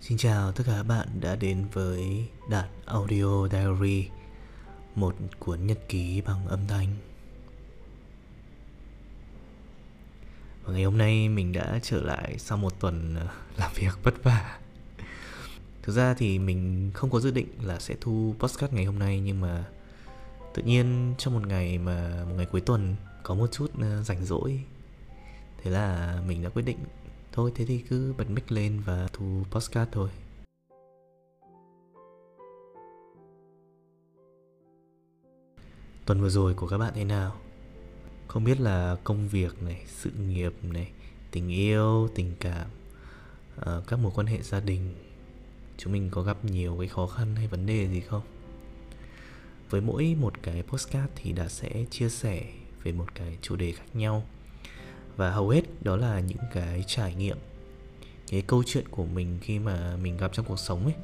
Xin chào tất cả các bạn đã đến với Đạt Audio Diary, Một cuốn nhật ký bằng âm thanh. Và ngày hôm nay mình đã trở lại sau một tuần ờ, làm việc vất vả. Thực ra thì mình không có dự định là sẽ thu podcast ngày hôm nay, Nhưng mà tự nhiên trong một ngày mà, một ngày cuối tuần có một chút ờ, rảnh rỗi. Thế là mình đã quyết định Thôi thế thì cứ bật mic lên và thu podcast thôi Tuần vừa rồi của các bạn thế nào? Không biết là công việc này, sự nghiệp này, tình yêu, tình cảm ờ, Các mối quan hệ gia đình Chúng mình có gặp nhiều cái khó khăn hay vấn đề gì không? Với mỗi một cái postcard thì đã sẽ chia sẻ về một cái chủ đề khác nhau và hầu hết đó là những cái trải nghiệm cái câu chuyện của mình khi mà mình gặp trong cuộc sống ấy.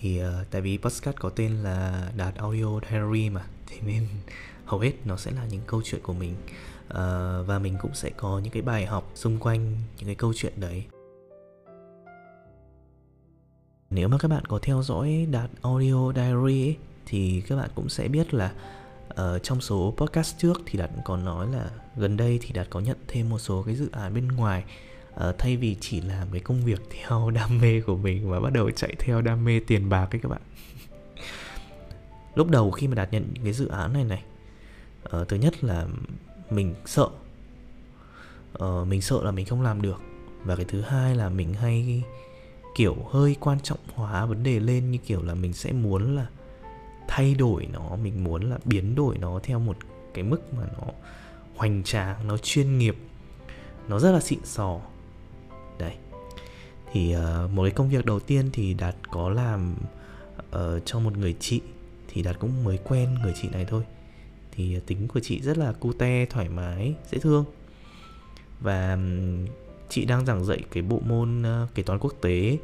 Thì uh, tại vì podcast có tên là đạt audio diary mà thì nên hầu hết nó sẽ là những câu chuyện của mình. Uh, và mình cũng sẽ có những cái bài học xung quanh những cái câu chuyện đấy. Nếu mà các bạn có theo dõi đạt audio diary ấy, thì các bạn cũng sẽ biết là ở trong số podcast trước thì đạt còn nói là gần đây thì đạt có nhận thêm một số cái dự án bên ngoài. Uh, thay vì chỉ làm cái công việc theo đam mê của mình và bắt đầu chạy theo đam mê tiền bạc ấy các bạn. Lúc đầu khi mà đạt nhận cái dự án này này uh, thứ nhất là mình sợ. Uh, mình sợ là mình không làm được. Và cái thứ hai là mình hay kiểu hơi quan trọng hóa vấn đề lên như kiểu là mình sẽ muốn là thay đổi nó mình muốn là biến đổi nó theo một cái mức mà nó hoành tráng nó chuyên nghiệp nó rất là xịn sò. Đấy thì uh, một cái công việc đầu tiên thì đạt có làm uh, cho một người chị thì đạt cũng mới quen người chị này thôi. Thì ờ, tính của chị rất là cute thoải mái dễ thương. Và chị đang giảng dạy cái bộ môn uh, kế toán quốc tế.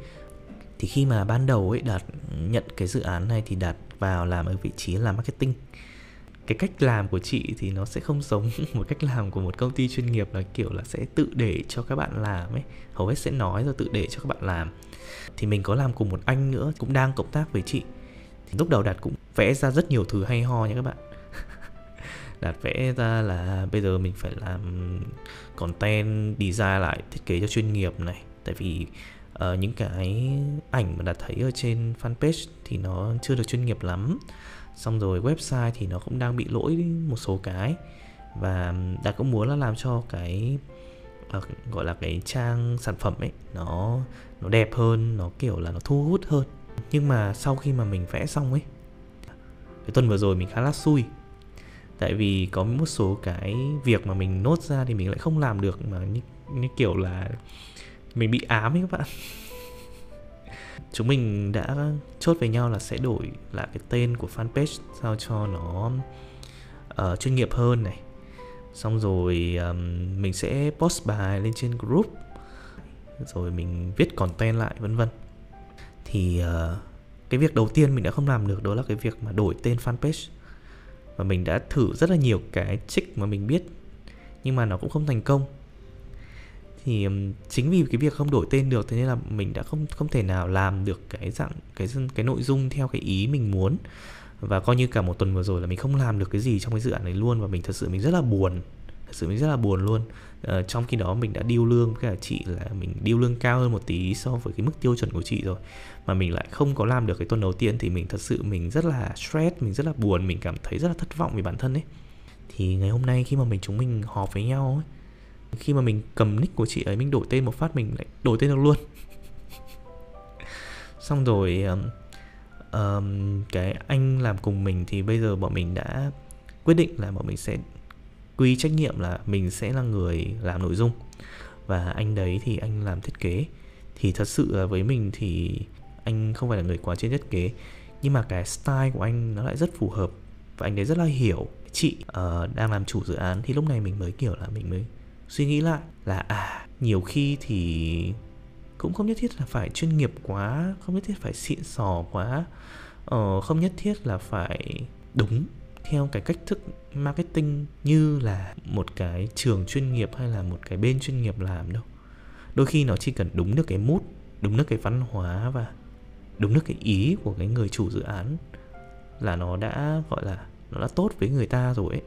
Thì khi mà ban đầu ấy đạt nhận cái dự án này thì đạt vào làm ở vị trí là marketing. Cái cách làm của chị thì nó sẽ không giống một cách làm của một công ty chuyên nghiệp là kiểu là sẽ tự để cho các bạn làm ấy. Hầu hết sẽ nói rồi tự để cho các bạn làm. Thì mình có làm cùng một anh nữa, cũng đang cộng tác với chị. Thì lúc đầu đạt cũng vẽ ra rất nhiều thứ hay ho nha các bạn. Đạt vẽ ra là bây giờ mình phải làm content, design lại, thiết kế cho chuyên nghiệp này. Tại vì uh, những cái ảnh mà đạt thấy ở trên fanpage thì nó chưa được chuyên nghiệp lắm. Xong rồi website thì nó cũng đang bị lỗi một số cái. Và đạt cũng muốn là làm cho cái uh, gọi là cái trang sản phẩm ấy nó nó đẹp hơn nó kiểu là nó thu hút hơn. Nhưng mà sau khi mà mình vẽ xong ấy cái tuần vừa rồi mình khá là xui. Tại vì có một số cái việc mà mình nốt ra thì mình lại không làm được mà như, như kiểu là mình bị ám ấy các bạn. Chúng mình đã chốt với nhau là sẽ đổi lại cái tên của fanpage sao cho nó uh, chuyên nghiệp hơn này. Xong rồi um, mình sẽ post bài lên trên group rồi mình viết content lại vân vân. Thì uh, cái việc đầu tiên mình đã không làm được đó là cái việc mà đổi tên fanpage. Và mình đã thử rất là nhiều cái trick mà mình biết nhưng mà nó cũng không thành công thì chính vì cái việc không đổi tên được thế nên là mình đã không không thể nào làm được cái dạng cái cái nội dung theo cái ý mình muốn. Và coi như cả một tuần vừa rồi là mình không làm được cái gì trong cái dự án này luôn và mình thật sự mình rất là buồn thật sự mình rất là buồn luôn. Uh, trong khi đó mình đã điêu lương với cả chị là mình điêu lương cao hơn một tí so với cái mức tiêu chuẩn của chị rồi. Mà mình lại không có làm được cái tuần đầu tiên thì mình thật sự mình rất là stress mình rất là buồn mình cảm thấy rất là thất vọng về bản thân ấy. Thì ngày hôm nay khi mà mình chúng mình họp với nhau ấy khi mà mình cầm nick của chị ấy mình đổi tên một phát mình lại đổi tên được luôn. Xong rồi um, um, cái anh làm cùng mình thì bây giờ bọn mình đã quyết định là bọn mình sẽ quy trách nhiệm là mình sẽ là người làm nội dung. Và anh đấy thì anh làm thiết kế. Thì thật sự là với mình thì anh không phải là người quá chuyên thiết kế. Nhưng mà cái style của anh nó lại rất phù hợp. Và anh đấy rất là hiểu chị uh, đang làm chủ dự án. Thì lúc này mình mới kiểu là mình mới suy nghĩ lại là à nhiều khi thì cũng không nhất thiết là phải chuyên nghiệp quá không nhất thiết phải xịn sò quá. Ờ, không nhất thiết là phải đúng theo cái cách thức marketing như là một cái trường chuyên nghiệp hay là một cái bên chuyên nghiệp làm đâu. Đôi khi nó chỉ cần đúng được cái mút, đúng được cái văn hóa và đúng được cái ý của cái người chủ dự án là nó đã gọi là nó đã tốt với người ta rồi ấy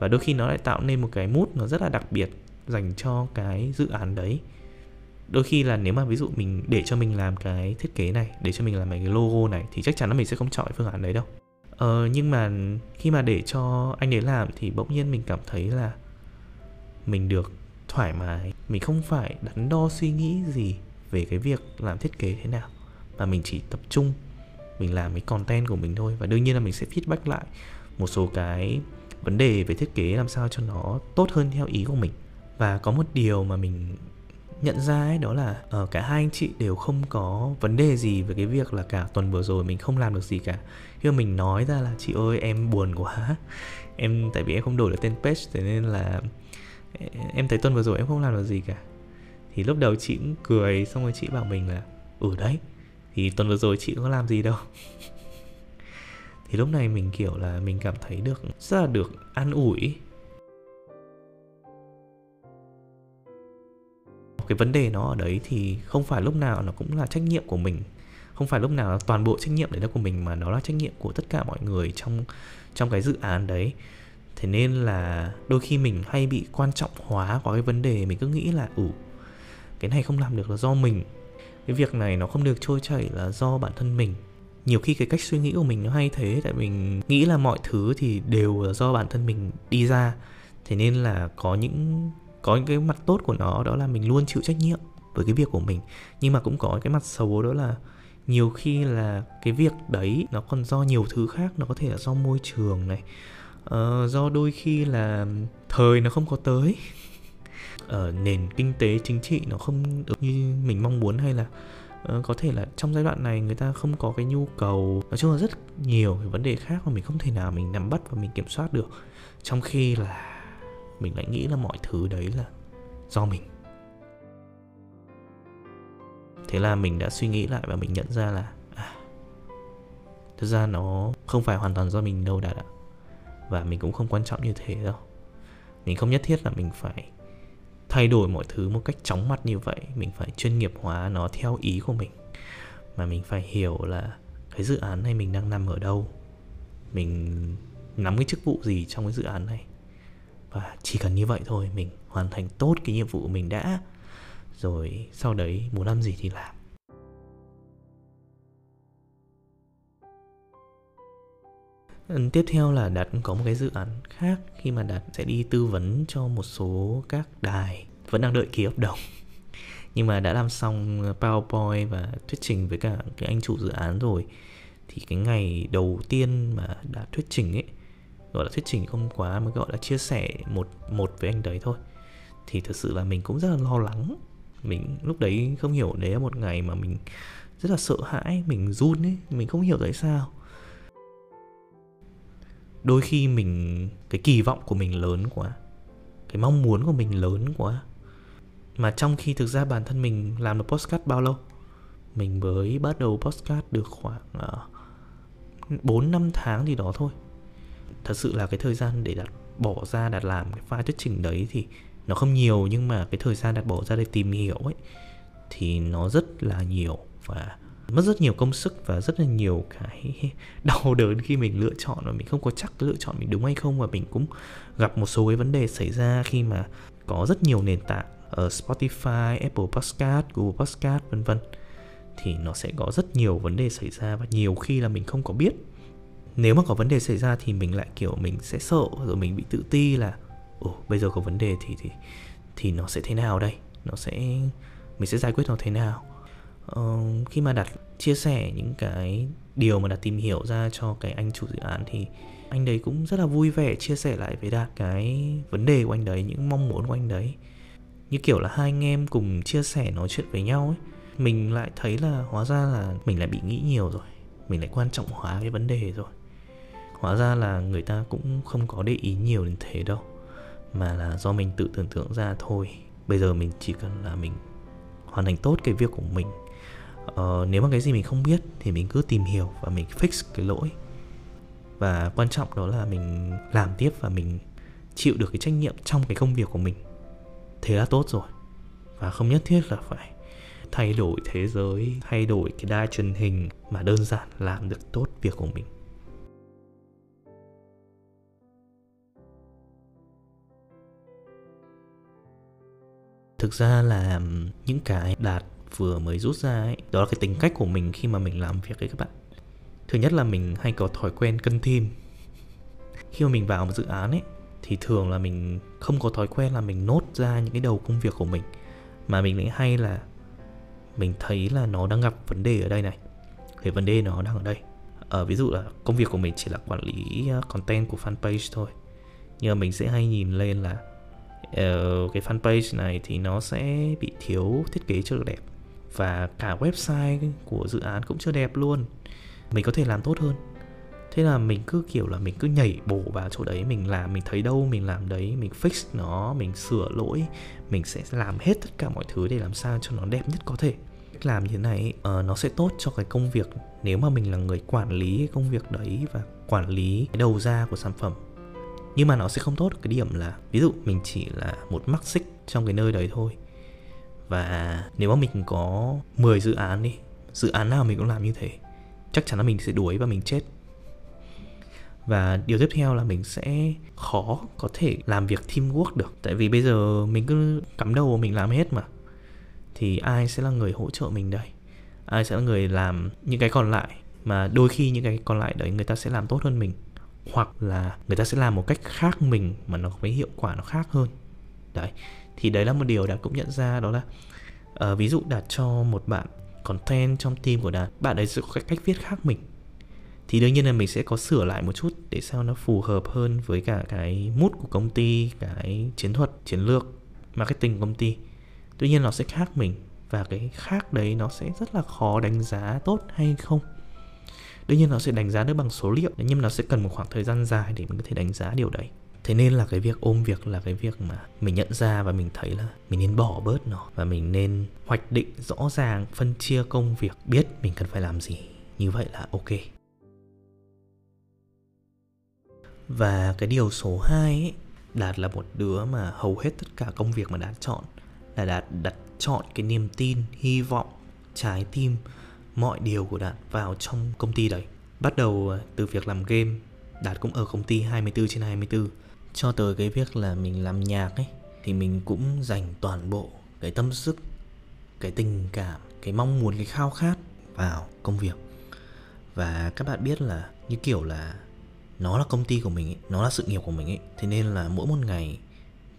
và đôi khi nó lại tạo nên một cái mút nó rất là đặc biệt dành cho cái dự án đấy. Đôi khi là nếu mà ví dụ mình để cho mình làm cái thiết kế này để cho mình làm cái logo này thì chắc chắn là mình sẽ không chọn phương án đấy đâu. Ờ, nhưng mà khi mà để cho anh ấy làm thì bỗng nhiên mình cảm thấy là mình được thoải mái. Mình không phải đắn đo suy nghĩ gì về cái việc làm thiết kế thế nào mà mình chỉ tập trung mình làm cái content của mình thôi. Và đương nhiên là mình sẽ feedback lại một số cái vấn đề về thiết kế làm sao cho nó tốt hơn theo ý của mình. Và có một điều mà mình nhận ra ấy đó là uh, cả hai anh chị đều không có vấn đề gì về cái việc là cả tuần vừa rồi mình không làm được gì cả. Khi mà mình nói ra là chị ơi em buồn quá em tại vì em không đổi được tên page thế nên là em thấy tuần vừa rồi em không làm được gì cả. Thì lúc đầu chị cũng cười xong rồi chị bảo mình là ừ đấy thì tuần vừa rồi chị có làm gì đâu. thì lúc này mình, kiểu là, mình cảm thấy được, rất là được an ủi. Cái vấn đề nó ở đấy thì không phải lúc nào nó cũng là trách nhiệm của mình. Không phải lúc nào toàn bộ trách nhiệm đấy là của mình, mà nó là trách nhiệm của tất cả mọi người trong trong cái dự án đấy. Thế nên là đôi khi mình hay bị quan trọng hóa qua cái vấn đề, mình cứ nghĩ là ủ cái này không làm được là do mình. Cái việc này nó không được trôi chảy là do bản thân mình nhiều khi cái cách suy nghĩ của mình nó hay thế tại mình nghĩ là mọi thứ thì đều là do bản thân mình đi ra. Thế nên là có những có những cái mặt tốt của nó đó là mình luôn chịu trách nhiệm với cái việc của mình. Nhưng mà cũng có cái mặt xấu đó là nhiều khi là cái việc đấy nó còn do nhiều thứ khác nó có thể là do môi trường này ờ, do đôi khi là thời nó không có tới. Ở nền kinh tế chính trị nó không được như mình mong muốn hay là uh, có thể là trong giai đoạn này người ta không có cái nhu cầu nói chung là rất nhiều cái vấn đề khác mà mình không thể nào mình nắm bắt và mình kiểm soát được. Trong khi là mình lại nghĩ là mọi thứ đấy là do mình. Thế là mình đã suy nghĩ lại và mình nhận ra là à, thực ra nó không phải hoàn toàn do mình đâu đạt ạ. Và mình cũng không quan trọng như thế đâu. Mình không nhất thiết là mình phải thay đổi mọi thứ một cách chóng mặt như vậy, mình phải chuyên nghiệp hóa nó theo ý của mình. Mà mình phải hiểu là cái dự án này mình đang nằm ở đâu. Mình nắm cái chức vụ gì trong cái dự án này. Và chỉ cần như vậy thôi, mình hoàn thành tốt cái nhiệm vụ mình đã. Rồi sau đấy muốn làm gì thì làm. Tiếp theo là Đạt có một cái dự án khác khi mà Đạt sẽ đi tư vấn cho một số các đài vẫn đang đợi ký hợp đồng. Nhưng mà đã làm xong PowerPoint và thuyết trình với cả cái anh chủ dự án rồi, thì cái ngày đầu tiên mà đã thuyết trình ấy, gọi là thuyết trình không quá mà gọi là chia sẻ một một với anh đấy thôi, thì thực sự là mình cũng rất là lo lắng. Mình lúc đấy không hiểu đấy là một ngày mà mình rất là sợ hãi, mình run ấy, mình không hiểu tại sao đôi khi mình cái kỳ vọng của mình lớn quá cái mong muốn của mình lớn quá. Mà trong khi thực ra bản thân mình làm được postcard bao lâu? Mình mới bắt đầu postcard được khoảng ờ, uh, 4 năm tháng gì đó thôi. Thật sự là cái thời gian để đặt bỏ ra đặt làm cái file thuyết trình đấy thì nó không nhiều nhưng mà cái thời gian đặt bỏ ra để tìm hiểu ấy thì nó rất là nhiều. Và mất rất nhiều công sức và rất là nhiều cái đau đớn khi mình lựa chọn và mình không có chắc lựa chọn mình đúng hay không và mình cũng gặp một số cái vấn đề xảy ra khi mà có rất nhiều nền tảng ở Spotify, Apple Podcast, Google Podcast vân vân. Thì nó sẽ có rất nhiều vấn đề xảy ra và nhiều khi là mình không có biết. Nếu mà có vấn đề xảy ra thì mình lại kiểu mình sẽ sợ rồi mình bị tự ti là ồ bây giờ có vấn đề thì thì thì nó sẽ thế nào đây? Nó sẽ mình sẽ giải quyết nó thế nào? Uh, khi mà đặt chia sẻ những cái điều mà đặt tìm hiểu ra cho cái anh chủ dự án thì anh đấy cũng rất là vui vẻ chia sẻ lại với đạt cái vấn đề của anh đấy những mong muốn của anh đấy. Như kiểu là hai anh em cùng chia sẻ nói chuyện với nhau ấy mình lại thấy là hóa ra là mình lại bị nghĩ nhiều rồi mình lại quan trọng hóa cái vấn đề rồi. Hóa ra là người ta cũng không có để ý nhiều đến thế đâu mà là do mình tự tưởng tượng ra thôi. Bây giờ mình chỉ cần là mình hoàn thành tốt cái việc của mình ờ, nếu mà cái gì mình không biết thì mình cứ tìm hiểu và mình fix cái lỗi. Và quan trọng đó là mình làm tiếp và mình chịu được cái trách nhiệm trong cái công việc của mình. Thế là tốt rồi. Và không nhất thiết là phải thay đổi thế giới thay đổi cái đa truyền hình mà đơn giản làm được tốt việc của mình. Thực ra là những cái đạt vừa mới rút ra ấy đó là cái tính cách của mình khi mà mình làm việc ấy các bạn. Thứ nhất là mình hay có thói quen cân team khi mà mình vào một dự án ấy thì thường là mình không có thói quen là mình nốt ra những cái đầu công việc của mình mà mình lại hay là mình thấy là nó đang gặp vấn đề ở đây này. Cái vấn đề nó đang ở đây. Ờ, ví dụ là công việc của mình chỉ là quản lý ờ, content của fanpage thôi. Nhưng mà mình sẽ hay nhìn lên là uh, cái fanpage này thì nó sẽ bị thiếu thiết kế chưa được đẹp và cả website của dự án cũng chưa đẹp luôn. Mình có thể làm tốt hơn. Thế là mình cứ kiểu là mình cứ nhảy bổ vào chỗ đấy mình làm mình thấy đâu mình làm đấy mình fix nó mình sửa lỗi mình sẽ làm hết tất cả mọi thứ để làm sao cho nó đẹp nhất có thể. Làm như thế này uh, nó sẽ tốt cho cái công việc nếu mà mình là người quản lý cái công việc đấy và quản lý cái đầu ra của sản phẩm. Nhưng mà nó sẽ không tốt. Cái điểm là ví dụ mình chỉ là một mắc xích trong cái nơi đấy thôi và nếu mà mình có 10 dự án đi, dự án nào mình cũng làm như thế, chắc chắn là mình sẽ đuối và mình chết. Và điều tiếp theo là mình sẽ khó có thể làm việc teamwork được. Tại vì bây giờ mình cứ cắm đầu mình làm hết mà. Thì ai sẽ là người hỗ trợ mình đây? Ai sẽ là người làm những cái còn lại mà đôi khi những cái còn lại đấy người ta sẽ làm tốt hơn mình? Hoặc là người ta sẽ làm một cách khác mình mà nó có hiệu quả nó khác hơn? Đấy thì đấy là một điều đạt cũng nhận ra đó là uh, ví dụ đạt cho một bạn content trong team của đạt bạn ấy sẽ có cách, cách viết khác mình. Thì đương nhiên là mình sẽ có sửa lại một chút để sao nó phù hợp hơn với cả cái mood của công ty cái chiến thuật chiến lược marketing của công ty. Tuy nhiên nó sẽ khác mình và cái khác đấy nó sẽ rất là khó đánh giá tốt hay không. Đương nhiên nó sẽ đánh giá được bằng số liệu nhưng nó sẽ cần một khoảng thời gian dài để mình có thể đánh giá điều đấy thế nên là cái việc ôm việc là cái việc mà mình nhận ra và mình thấy là mình nên bỏ bớt nó và mình nên hoạch định rõ ràng phân chia công việc biết mình cần phải làm gì. Như vậy là ok. Và cái điều số 2 ấy, Đạt là một đứa mà hầu hết tất cả công việc mà Đạt chọn là Đạt đặt chọn cái niềm tin, hy vọng, trái tim, mọi điều của Đạt vào trong công ty đấy. Bắt đầu ờ, từ việc làm game, Đạt cũng ở công ty 24 trên 24 cho tới cái việc là mình làm nhạc ấy thì mình cũng dành toàn bộ cái tâm sức, cái tình cảm, cái mong muốn, cái khao khát vào công việc. Và các bạn biết là như kiểu là nó là công ty của mình ấy, nó là sự nghiệp của mình ấy thế nên là mỗi một ngày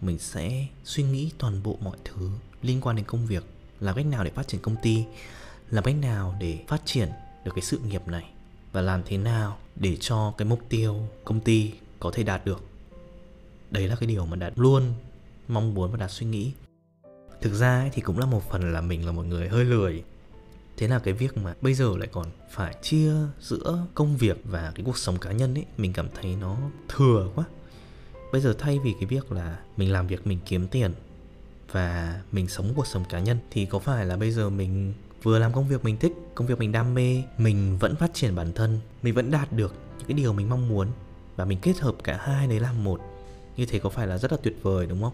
mình sẽ suy nghĩ toàn bộ mọi thứ liên quan đến công việc làm cách nào để phát triển công ty làm cách nào để phát triển được cái sự nghiệp này và làm thế nào để cho cái mục tiêu công ty có thể đạt được đấy là cái điều mà đạt luôn mong muốn và đạt suy nghĩ. Thực ra ấy, thì cũng là một phần là mình là một người hơi lười. Thế là cái việc mà bây giờ lại còn phải chia giữa công việc và cái cuộc sống cá nhân ấy mình cảm thấy nó thừa quá. Bây giờ thay vì cái việc là mình làm việc mình kiếm tiền và mình sống cuộc sống cá nhân thì có phải là bây giờ mình vừa làm công việc mình thích công việc mình đam mê mình vẫn phát triển bản thân mình vẫn đạt được những cái điều mình mong muốn và mình kết hợp cả hai đấy làm một? Như thế có phải là rất là tuyệt vời đúng không?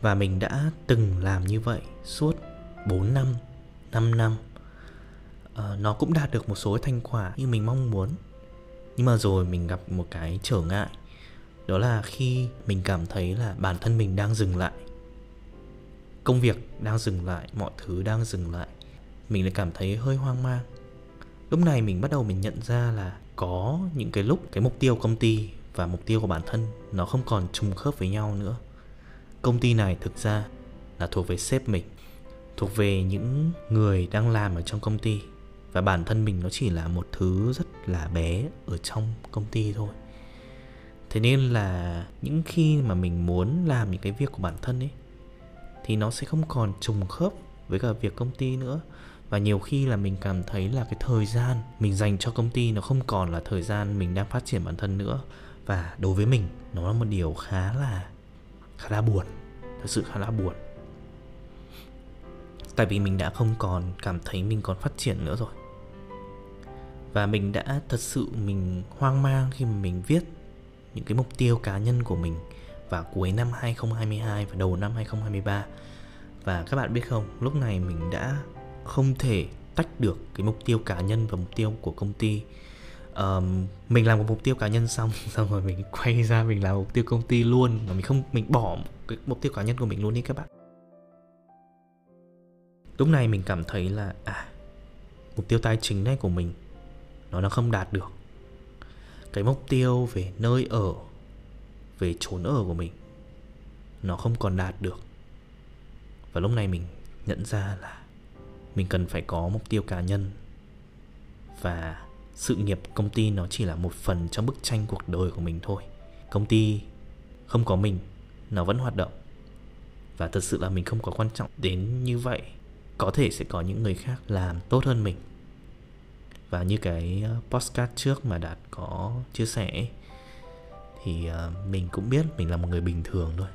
Và mình đã từng làm như vậy suốt 4 năm 5 năm. À, nó cũng đạt được một số thành quả như mình mong muốn. Nhưng mà rồi mình gặp một cái trở ngại. Đó là khi mình cảm thấy là bản thân mình đang dừng lại. Công việc đang dừng lại mọi thứ đang dừng lại. Mình lại cảm thấy hơi hoang mang. Lúc này mình bắt đầu mình nhận ra là có những cái lúc cái mục tiêu công ty và mục tiêu của bản thân nó không còn trùng khớp với nhau nữa. Công ty này thực ra là thuộc về sếp mình, thuộc về những người đang làm ở trong công ty. Và bản thân mình nó chỉ là một thứ rất là bé ở trong công ty thôi. Thế nên là những khi mà mình muốn làm những cái việc của bản thân ấy, thì nó sẽ không còn trùng khớp với cả việc công ty nữa. Và nhiều khi là mình cảm thấy là cái thời gian mình dành cho công ty nó không còn là thời gian mình đang phát triển bản thân nữa và đối với mình, nó là một điều khá là khá là buồn. Thật sự khá là buồn. Tại vì mình đã không còn cảm thấy mình còn phát triển nữa rồi. Và mình đã thật sự mình hoang mang khi mà mình viết những cái mục tiêu cá nhân của mình vào cuối năm 2022 và đầu năm 2023 và các bạn biết không, lúc này mình đã không thể tách được cái mục tiêu cá nhân và mục tiêu của công ty um, mình làm một mục tiêu cá nhân xong xong rồi mình quay ra mình làm mục tiêu công ty luôn. Mà mình không mình bỏ cái mục tiêu cá nhân của mình luôn đi các bạn. Lúc này mình cảm thấy là à mục tiêu tài chính này của mình nó nó không đạt được. Cái mục tiêu về nơi ở về chốn ở của mình nó không còn đạt được. Và lúc này mình nhận ra là mình cần phải có mục tiêu cá nhân. Và sự nghiệp công ty nó chỉ là một phần trong bức tranh cuộc đời của mình thôi. Công ty không có mình, nó vẫn hoạt động. Và thật sự là mình không có quan trọng đến như vậy. Có thể sẽ có những người khác làm tốt hơn mình. Và như cái ờ, postcard trước mà đạt có chia sẻ thì ờ, mình cũng biết mình là một người bình thường thôi.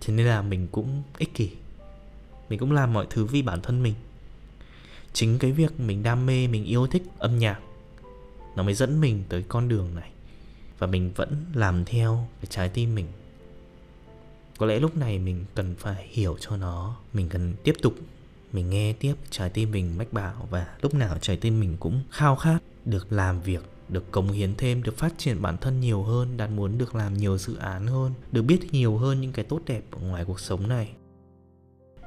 Thế nên là mình cũng ích kỷ. Mình cũng làm mọi thứ vì bản thân mình. Chính cái việc mình đam mê, mình yêu thích âm nhạc nó mới dẫn mình tới con đường này. Và mình vẫn làm theo cái trái tim mình. Có lẽ lúc này mình cần phải hiểu cho nó. Mình cần tiếp tục, mình nghe tiếp trái tim mình mách bảo. Và lúc nào trái tim mình cũng khao khát được làm việc, được cống hiến thêm, được phát triển bản thân nhiều hơn đang muốn được làm nhiều dự án hơn, được biết nhiều hơn những cái tốt đẹp ở ngoài cuộc sống này.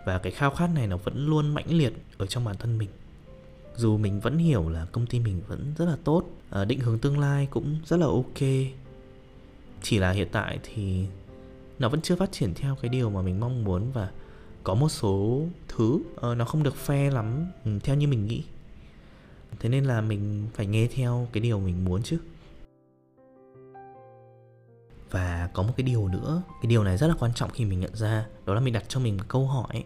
Và cái khao khát này nó vẫn luôn mãnh liệt ở trong bản thân mình dù mình vẫn hiểu là công ty mình vẫn rất là tốt ờ, định hướng tương lai cũng rất là ok. Chỉ là hiện tại thì nó vẫn chưa phát triển theo cái điều mà mình mong muốn và có một số thứ uh, nó không được phe lắm ừ, theo như mình nghĩ. Thế nên là mình phải nghe theo cái điều mình muốn chứ. Và có một cái điều nữa cái điều này rất là quan trọng khi mình nhận ra đó là mình đặt cho mình một câu hỏi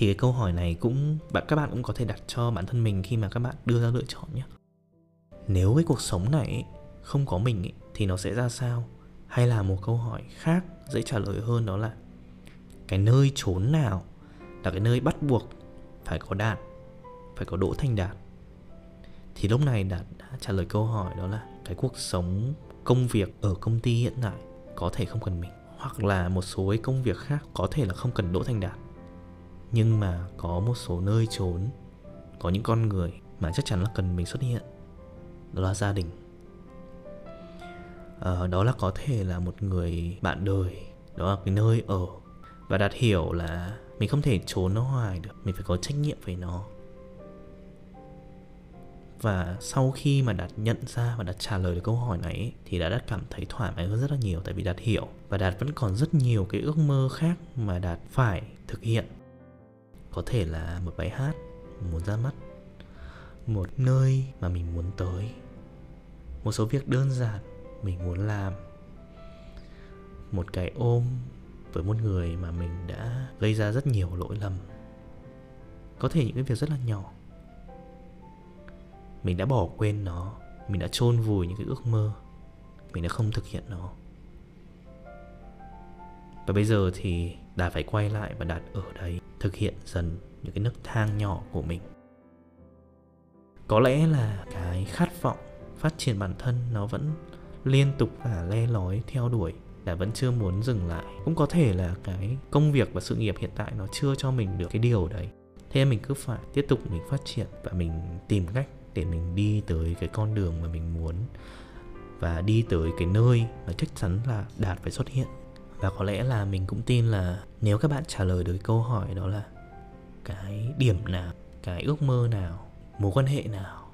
thì cái câu hỏi này cũng bạn các bạn cũng có thể đặt cho bản thân mình khi mà các bạn đưa ra lựa chọn nhé. Nếu cái cuộc sống này không có mình ấy, thì nó sẽ ra sao? Hay là một câu hỏi khác dễ trả lời hơn đó là cái nơi trốn nào là cái nơi bắt buộc phải có đạt phải có đỗ thành đạt thì lúc này đạt đã trả lời câu hỏi đó là cái cuộc sống công việc ở công ty hiện tại có thể không cần mình hoặc là một số cái công việc khác có thể là không cần đỗ thành đạt nhưng mà có một số nơi trốn có những con người mà chắc chắn là cần mình xuất hiện. Đó là gia đình. À, đó là có thể là một người bạn đời. Đó là cái nơi ở. Và đạt hiểu là mình không thể trốn nó hoài được. Mình phải có trách nhiệm với nó. Và sau khi mà đạt nhận ra và đạt trả lời được câu hỏi này thì đã đạt cảm thấy thoải mái hơn rất là nhiều. Tại vì đạt hiểu và đạt vẫn còn rất nhiều cái ước mơ khác mà đạt phải thực hiện có thể là một bài hát muốn ra mắt, một nơi mà mình muốn tới. Một số việc đơn giản mình muốn làm. Một cái ôm với một người mà mình đã gây ra rất nhiều lỗi lầm. Có thể những cái việc rất là nhỏ. Mình đã bỏ quên nó, mình đã chôn vùi những cái ước mơ, mình đã không thực hiện nó. Và bây giờ thì đạt phải quay lại và đạt ở đấy thực hiện dần những cái nấc thang nhỏ của mình. Có lẽ là cái khát vọng phát triển bản thân nó vẫn liên tục và le lói theo đuổi là vẫn chưa muốn dừng lại. Cũng có thể là cái công việc và sự nghiệp hiện tại nó chưa cho mình được cái điều đấy. Thế mình cứ phải tiếp tục mình phát triển và mình tìm cách để mình đi tới cái con đường mà mình muốn và đi tới cái nơi mà chắc chắn là đạt phải xuất hiện và có lẽ là mình cũng tin là nếu các bạn trả lời được câu hỏi đó là cái điểm nào, cái ước mơ nào, mối quan hệ nào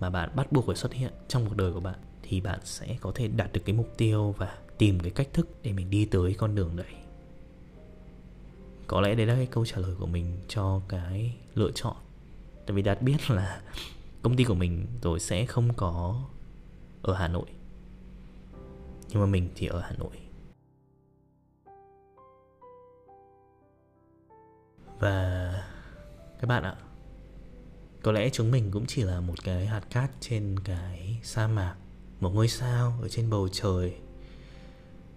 mà bạn bắt buộc phải xuất hiện trong cuộc đời của bạn, thì bạn sẽ có thể đạt được cái mục tiêu và tìm cái cách thức để mình đi tới con đường đấy. Có lẽ đấy là cái câu trả lời của mình cho cái lựa chọn. Tại vì đạt biết là công ty của mình rồi sẽ không có ở hà nội. Nhưng mà mình thì ở hà nội. Và các bạn ạ, có lẽ chúng mình cũng chỉ là một cái hạt cát trên cái sa mạc, một ngôi sao ở trên bầu trời.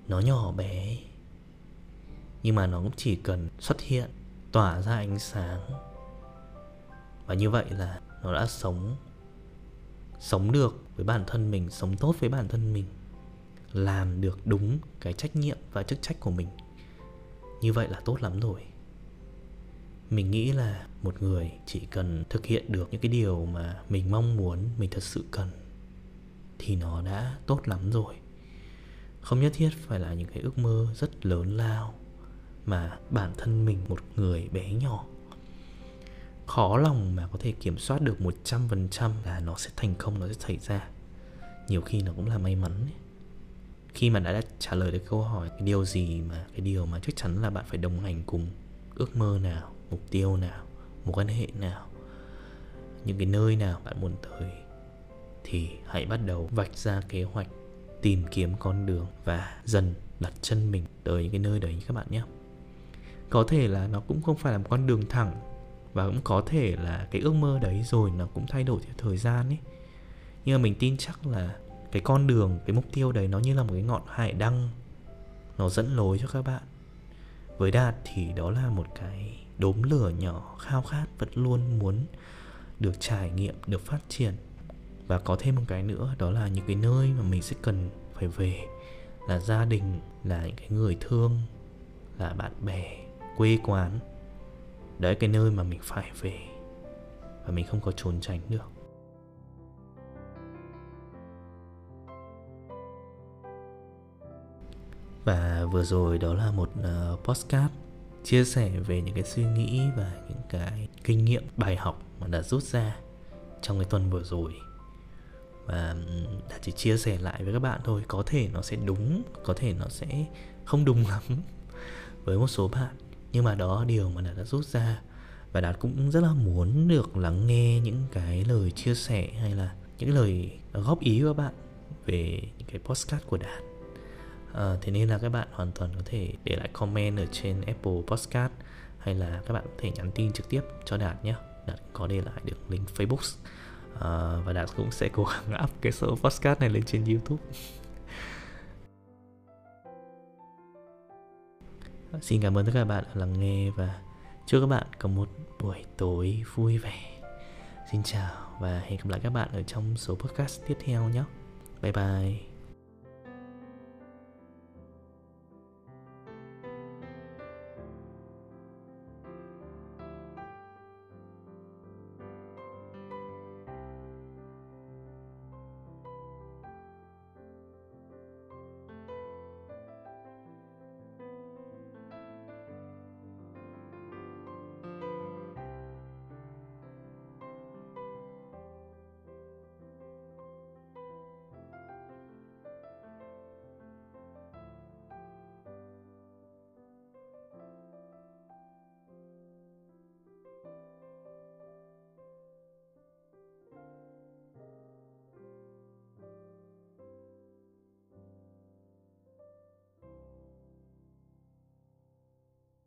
Nó nhỏ bé, nhưng mà nó cũng chỉ cần xuất hiện, tỏa ra ánh sáng. Và như vậy là nó đã sống sống được với bản thân mình, sống tốt với bản thân mình, làm được đúng cái trách nhiệm và chức trách của mình. Như vậy là tốt lắm rồi mình nghĩ là một người chỉ cần thực hiện được những cái điều mà mình mong muốn, mình thật sự cần, thì nó đã tốt lắm rồi. Không nhất thiết phải là những cái ước mơ rất lớn lao mà bản thân mình một người bé nhỏ. Khó lòng mà có thể kiểm soát được 100% là nó sẽ thành công, nó sẽ xảy ra. Nhiều khi nó cũng là may mắn ấy. khi mà đã trả lời được câu hỏi, cái điều gì mà, cái điều mà chắc chắn là bạn phải đồng hành cùng ước mơ nào? Mục tiêu nào, mối quan hệ nào, những cái nơi nào bạn muốn tới thì hãy bắt đầu vạch ra kế hoạch, tìm kiếm con đường và dần đặt chân mình tới những cái nơi đấy các bạn nhé. Có thể là nó cũng không phải là một con đường thẳng và cũng có thể là cái ước mơ đấy rồi nó cũng thay đổi theo thời gian ấy. Nhưng mà mình tin chắc là cái con đường, cái mục tiêu đấy nó như là một cái ngọn hải đăng, nó dẫn lối cho các bạn. Với đạt thì đó là một cái đốm lửa nhỏ khao khát vẫn luôn muốn được trải nghiệm được phát triển. Và có thêm một cái nữa đó là những cái nơi mà mình sẽ cần phải về là gia đình là những cái người thương là bạn bè quê quán. Đấy cái nơi mà mình phải về và mình không có trốn tránh được. Và vừa rồi đó là một ờ, uh, postcard chia sẻ về những cái suy nghĩ và những cái kinh nghiệm, bài học mà đã rút ra trong cái tuần vừa rồi. Và đã chỉ chia sẻ lại với các bạn thôi, có thể nó sẽ đúng, có thể nó sẽ không đúng lắm với một số bạn. Nhưng mà đó là điều mà đạt đã rút ra và đạt cũng rất là muốn được lắng nghe những cái lời chia sẻ hay là những lời góp ý của các bạn về những cái postcard của đạt à, thế nên là các bạn hoàn toàn có thể để lại comment ở trên Apple Podcast hay là các bạn có thể nhắn tin trực tiếp cho Đạt nhé Đạt có để lại được link Facebook à, và Đạt cũng sẽ cố gắng up cái số podcast này lên trên YouTube Xin cảm ơn tất cả các bạn đã lắng nghe và chúc các bạn có một buổi tối vui vẻ. Xin chào và hẹn gặp lại các bạn ở trong số podcast tiếp theo nhé. Bye bye.